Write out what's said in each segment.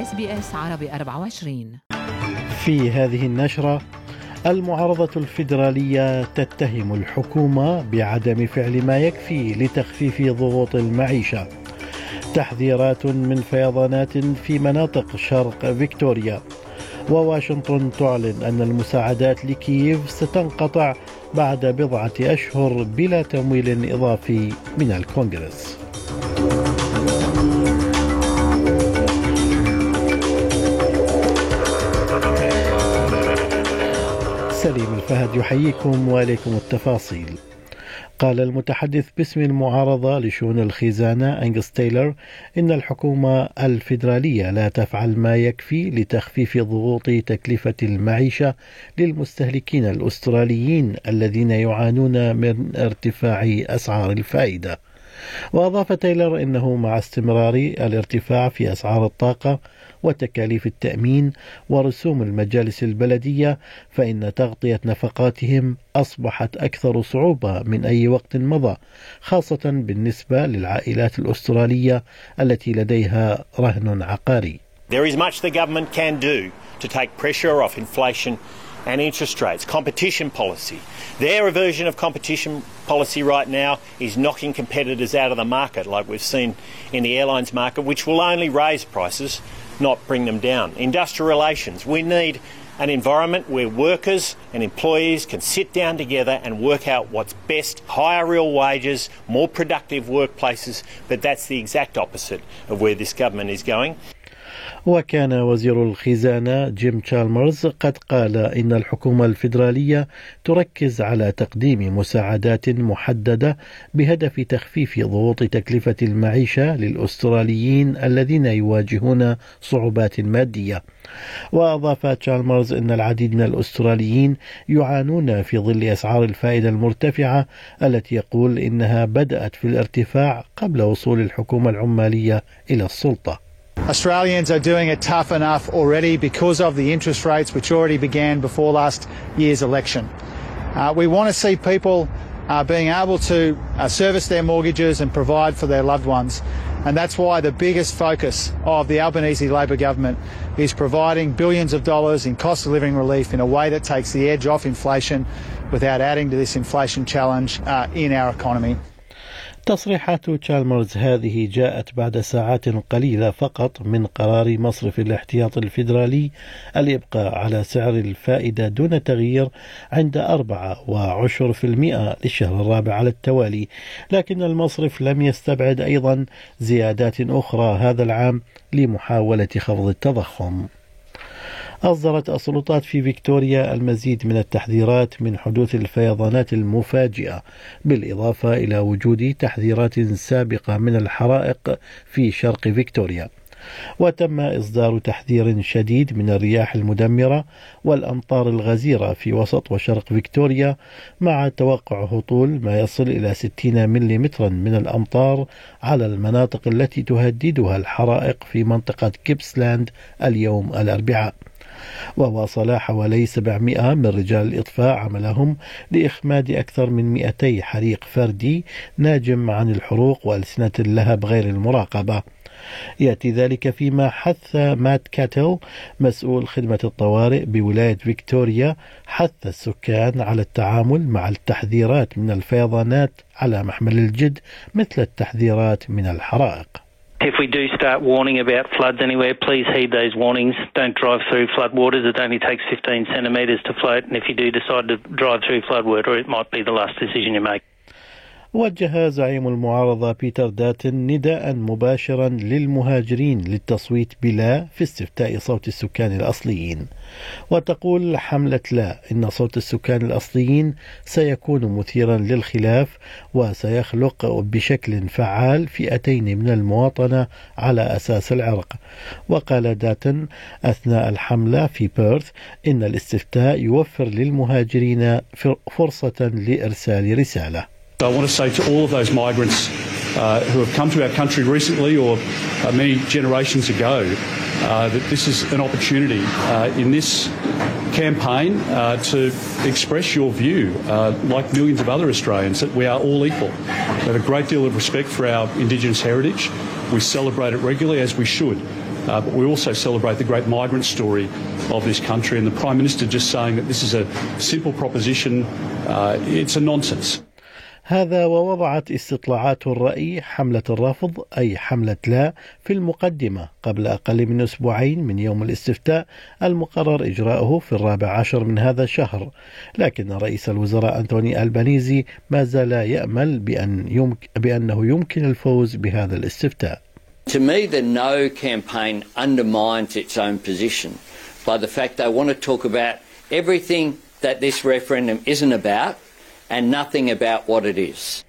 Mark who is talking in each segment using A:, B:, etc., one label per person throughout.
A: اس بي اس عربي 24
B: في هذه النشرة المعارضة الفيدرالية تتهم الحكومة بعدم فعل ما يكفي لتخفيف ضغوط المعيشة. تحذيرات من فيضانات في مناطق شرق فيكتوريا. وواشنطن تعلن أن المساعدات لكييف ستنقطع بعد بضعة أشهر بلا تمويل إضافي من الكونغرس. الفهد يحييكم وإليكم التفاصيل. قال المتحدث باسم المعارضة لشؤون الخزانة أنجس تايلر إن الحكومة الفيدرالية لا تفعل ما يكفي لتخفيف ضغوط تكلفة المعيشة للمستهلكين الأستراليين الذين يعانون من ارتفاع أسعار الفائدة. وأضاف تايلر أنه مع استمرار الارتفاع في أسعار الطاقة وتكاليف التأمين ورسوم المجالس البلدية فإن تغطية نفقاتهم أصبحت أكثر صعوبة من أي وقت مضى خاصة بالنسبة للعائلات الأسترالية التي لديها رهن عقاري.
C: There is much the government can do to take pressure off inflation and interest rates, competition policy. Their version of competition policy right now is knocking competitors out of the market, like we've seen in the airlines market, which will only raise prices, not bring them down. Industrial relations. We need an environment where workers and employees can sit down together and work out what's best, higher real wages, more productive workplaces, but that's the exact opposite of where this government is going.
B: وكان وزير الخزانة جيم تشالمرز قد قال إن الحكومة الفيدرالية تركز على تقديم مساعدات محددة بهدف تخفيف ضغوط تكلفة المعيشة للأستراليين الذين يواجهون صعوبات مادية. وأضاف تشالمرز أن العديد من الأستراليين يعانون في ظل أسعار الفائدة المرتفعة التي يقول إنها بدأت في الارتفاع قبل وصول الحكومة العمالية إلى السلطة.
D: Australians are doing it tough enough already because of the interest rates which already began before last year's election. Uh, we want to see people uh, being able to uh, service their mortgages and provide for their loved ones. And that's why the biggest focus of the Albanese Labor government is providing billions of dollars in cost of living relief in a way that takes the edge off inflation without adding to this inflation challenge uh, in our economy.
B: تصريحات تشالمرز هذه جاءت بعد ساعات قليلة فقط من قرار مصرف الاحتياط الفيدرالي الإبقاء على سعر الفائدة دون تغيير عند أربعة وعشر في المئة للشهر الرابع على التوالي. لكن المصرف لم يستبعد أيضا زيادات أخرى هذا العام لمحاولة خفض التضخم. أصدرت السلطات في فيكتوريا المزيد من التحذيرات من حدوث الفيضانات المفاجئة بالإضافة إلى وجود تحذيرات سابقة من الحرائق في شرق فيكتوريا. وتم إصدار تحذير شديد من الرياح المدمرة والأمطار الغزيرة في وسط وشرق فيكتوريا مع توقع هطول ما يصل إلى 60 ملم من الأمطار على المناطق التي تهددها الحرائق في منطقة كيبسلاند اليوم الأربعاء. وواصل حوالي 700 من رجال الإطفاء عملهم لإخماد أكثر من 200 حريق فردي ناجم عن الحروق وألسنة اللهب غير المراقبة. يأتي ذلك فيما حث مات كاتل مسؤول خدمة الطوارئ بولاية فيكتوريا حث السكان على التعامل مع التحذيرات من الفيضانات على محمل الجد مثل التحذيرات من الحرائق.
E: If we do start warning about floods anywhere, please heed those warnings. Don't drive through floodwaters. It only takes 15 centimetres to float, and if you do decide to drive through floodwater, it might be the last decision you make.
B: وجه زعيم المعارضة بيتر داتن نداء مباشرا للمهاجرين للتصويت بلا في استفتاء صوت السكان الأصليين. وتقول حملة لا إن صوت السكان الأصليين سيكون مثيرا للخلاف وسيخلق بشكل فعال فئتين من المواطنة على أساس العرق. وقال داتن أثناء الحملة في بيرث إن الاستفتاء يوفر للمهاجرين فرصة لإرسال رسالة.
F: I want to say to all of those migrants uh, who have come to our country recently or uh, many generations ago uh, that this is an opportunity uh, in this campaign uh, to express your view, uh, like millions of other Australians, that we are all equal. We have a great deal of respect for our Indigenous heritage. We celebrate it regularly, as we should. uh, but we also celebrate the great migrant story of this country. And the Prime Minister just saying that this is a simple proposition, uh, it's a nonsense.
B: هذا ووضعت استطلاعات الرأي حملة الرفض أي حملة لا في المقدمة قبل أقل من أسبوعين من يوم الاستفتاء المقرر إجراؤه في الرابع عشر من هذا الشهر. لكن رئيس الوزراء أنتوني ألبانيزي ما زال يأمل بأن يمك بأنه يمكن الفوز بهذا الاستفتاء.
G: To me, the no campaign undermines its own position by the fact they want to talk about everything that this referendum isn't about and nothing about what it is.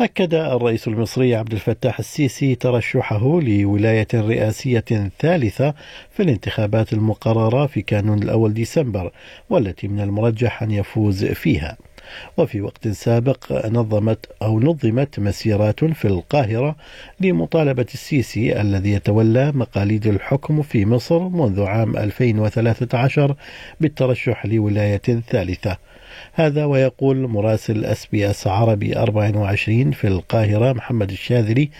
B: أكد الرئيس المصري عبد الفتاح السيسي ترشحه لولاية رئاسية ثالثة في الانتخابات المقررة في كانون الأول ديسمبر والتي من المرجح أن يفوز فيها. وفي وقت سابق نظمت أو نظمت مسيرات في القاهرة لمطالبة السيسي الذي يتولى مقاليد الحكم في مصر منذ عام 2013 بالترشح لولاية ثالثة. هذا ويقول مراسل أس بي أس عربي 24 في القاهرة محمد الشاذلي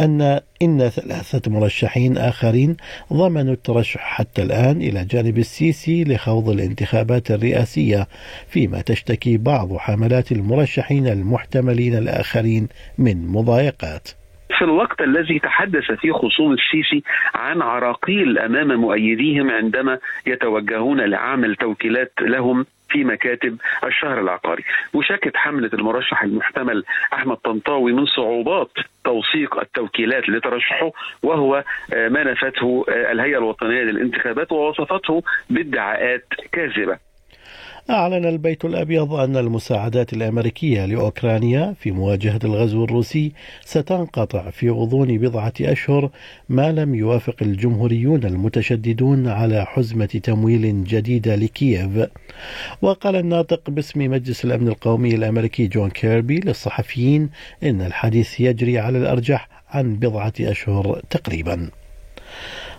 B: أن إن ثلاثة مرشحين آخرين ضمنوا الترشح حتى الآن إلى جانب السيسي لخوض الانتخابات الرئاسية فيما تشتكي بعض حملات المرشحين المحتملين الآخرين من مضايقات.
H: في الوقت الذي تحدث فيه خصوم السيسي عن عراقيل أمام مؤيديهم عندما يتوجهون لعمل توكيلات لهم في مكاتب الشهر العقاري. وشكت حملة المرشح المحتمل أحمد طنطاوي من صعوبات توثيق التوكيلات لترشحه وهو ما نفته الهيئة الوطنية للانتخابات ووصفته بادعاءات كاذبة.
B: أعلن البيت الأبيض أن المساعدات الأمريكية لأوكرانيا في مواجهة الغزو الروسي ستنقطع في غضون بضعة أشهر ما لم يوافق الجمهوريون المتشددون على حزمة تمويل جديدة لكييف. وقال الناطق باسم مجلس الأمن القومي الأمريكي جون كيربي للصحفيين إن الحديث يجري على الأرجح عن بضعة أشهر تقريباً.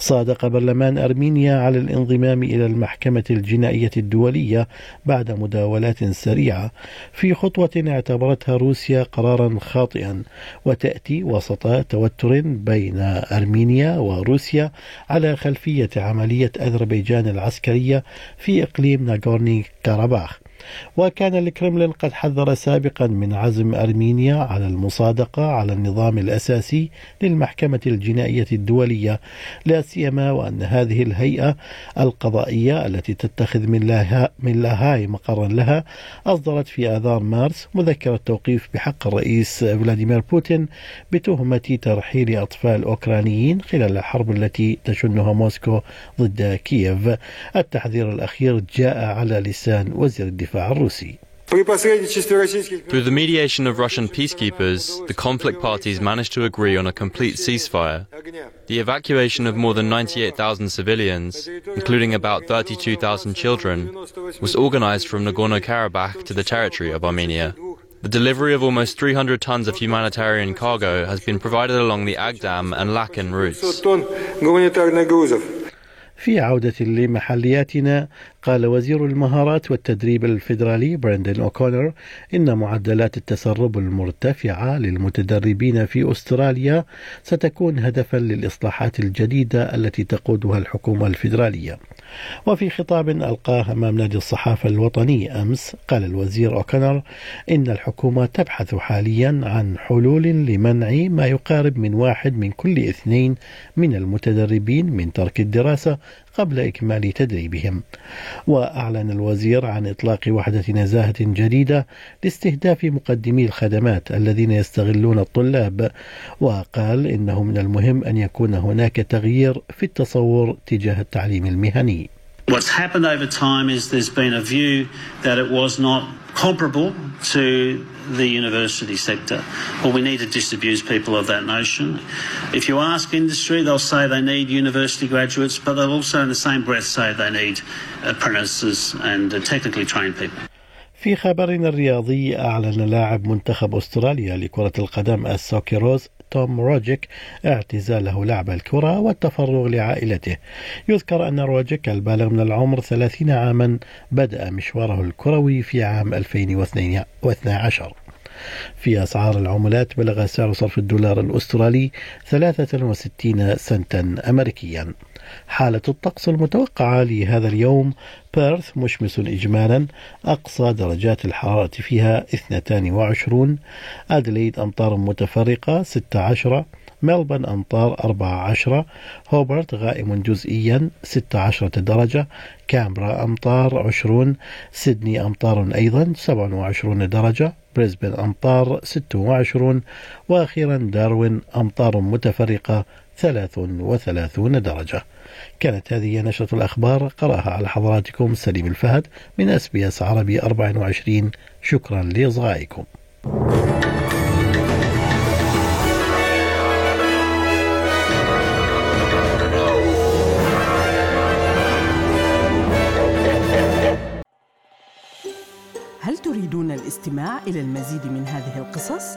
B: صادق برلمان أرمينيا على الانضمام إلى المحكمة الجنائية الدولية بعد مداولات سريعة. في خطوة اعتبرتها روسيا قرارا خاطئا وتأتي وسط توتر بين أرمينيا وروسيا على خلفية عملية أذربيجان العسكرية في إقليم ناغورني كاراباخ وكان الكرملين قد حذر سابقا من عزم أرمينيا على المصادقة على النظام الأساسي للمحكمة الجنائية الدولية لا سيما وأن هذه الهيئة القضائية التي تتخذ من لاها من لاهاي مقرا لها أصدرت في آذار مارس مذكرة توقيف بحق الرئيس فلاديمير بوتين بتهمة ترحيل أطفال أوكرانيين خلال الحرب التي تشنها موسكو ضد كييف. التحذير الأخير جاء على لسان وزير الدفاع.
I: Through the mediation of Russian peacekeepers, the conflict parties managed to agree on a complete ceasefire. The evacuation of more than 98,000 civilians, including about 32,000 children, was organized from Nagorno Karabakh to the territory of Armenia. The delivery of almost 300 tons of humanitarian cargo has been provided along the Agdam and Lakin routes.
B: في عودة لمحلياتنا قال وزير المهارات والتدريب الفيدرالي براندن أوكونر إن معدلات التسرب المرتفعة للمتدربين في أستراليا ستكون هدفا للإصلاحات الجديدة التي تقودها الحكومة الفيدرالية. وفي خطاب ألقاه أمام نادي الصحافة الوطني أمس قال الوزير أوكونر إن الحكومة تبحث حاليا عن حلول لمنع ما يقارب من واحد من كل اثنين من المتدربين من ترك الدراسة قبل إكمال تدريبهم. وأعلن الوزير عن إطلاق وحدة نزاهة جديدة لاستهداف مقدمي الخدمات الذين يستغلون الطلاب وقال إنه من المهم أن يكون هناك تغيير في التصور تجاه التعليم المهني.
J: What's happened over time is there's been a view that it was not comparable to the university sector. Well, we need to disabuse people of that notion. If you ask industry, they'll say they need university graduates, but they'll also, in the same breath, say they need apprentices and technically trained people.
B: في خبرنا الرياضي أعلن لاعب منتخب أستراليا لكرة القدم السوكيروز توم روجيك اعتزاله لعب الكرة والتفرغ لعائلته. يذكر أن روجيك البالغ من العمر 30 عاما بدأ مشواره الكروي في عام 2012 في أسعار العملات بلغ سعر صرف الدولار الأسترالي 63 سنتا أمريكيا. حالة الطقس المتوقعة لهذا اليوم. بيرث مشمس إجمالا أقصى درجات الحرارة فيها 22 أدليد أمطار متفرقة 16 ملبن أمطار 14 هوبرت غائم جزئيا 16 درجة. كامبرا أمطار 20 سيدني أمطار أيضا 27 درجة. بريسبن أمطار 26 وأخيرا داروين أمطار متفرقة 33 درجة. كانت هذه نشرة الأخبار قرأها على حضراتكم سليم الفهد من أس بي أس عربي 24 شكرا لإصغائكم.
K: هل تريدون الاستماع إلى المزيد من هذه القصص؟